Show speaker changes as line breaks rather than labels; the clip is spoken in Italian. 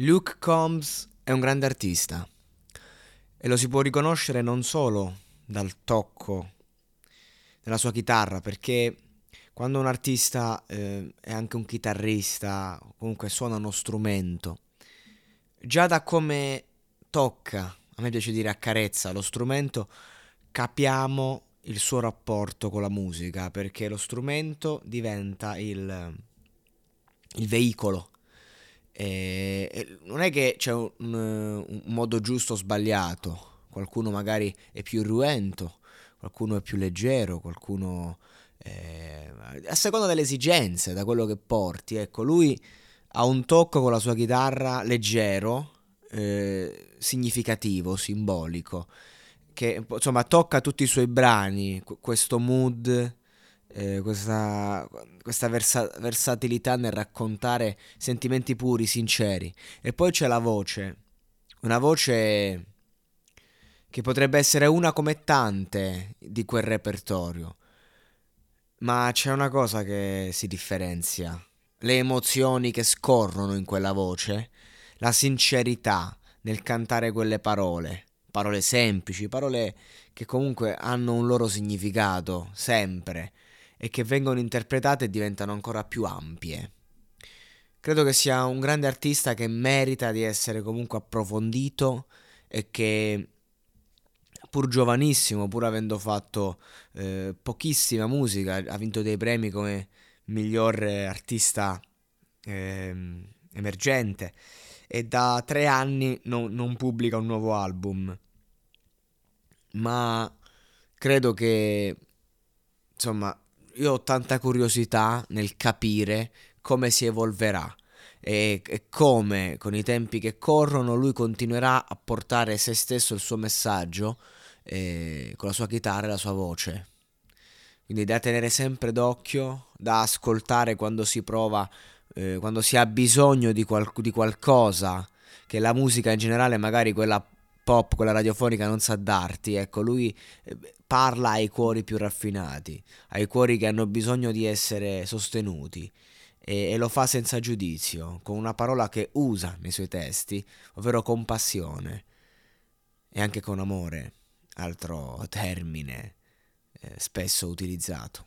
Luke Combs è un grande artista e lo si può riconoscere non solo dal tocco della sua chitarra, perché quando un artista eh, è anche un chitarrista, comunque suona uno strumento, già da come tocca, a me piace dire accarezza lo strumento, capiamo il suo rapporto con la musica, perché lo strumento diventa il, il veicolo e, non è che c'è un, un, modo giusto o sbagliato, qualcuno magari è più irruento, qualcuno è più leggero, qualcuno eh, a seconda delle esigenze, da quello che porti. Ecco, lui ha un tocco con la sua chitarra leggero, eh, significativo, simbolico, che insomma tocca tutti i suoi brani, questo mood eh, questa, questa versa- versatilità nel raccontare sentimenti puri, sinceri. E poi c'è la voce, una voce che potrebbe essere una come tante di quel repertorio. Ma c'è una cosa che si differenzia, le emozioni che scorrono in quella voce, la sincerità nel cantare quelle parole, parole semplici, parole che comunque hanno un loro significato, sempre, e che vengono interpretate e diventano ancora più ampie. Credo che sia un grande artista che merita di essere comunque approfondito e che pur giovanissimo, pur avendo fatto eh, pochissima musica, ha vinto dei premi come miglior artista eh, emergente e da tre anni non, non pubblica un nuovo album. Ma credo che insomma io ho tanta curiosità nel capire come si evolverà e, e, come con i tempi che corrono lui continuerà a portare se stesso il suo messaggio eh, con la sua chitarra e la sua voce. Quindi da tenere sempre d'occhio, da ascoltare quando si prova, eh, quando si ha bisogno di, qual- di qualcosa che la musica in generale, magari quella pop, quella radiofonica non sa darti. Ecco, lui eh, parla ai cuori più raffinati, ai cuori che hanno bisogno di essere sostenuti e, e lo fa senza giudizio, con una parola che usa nei suoi testi, ovvero compassione e anche con amore, altro termine eh, spesso utilizzato.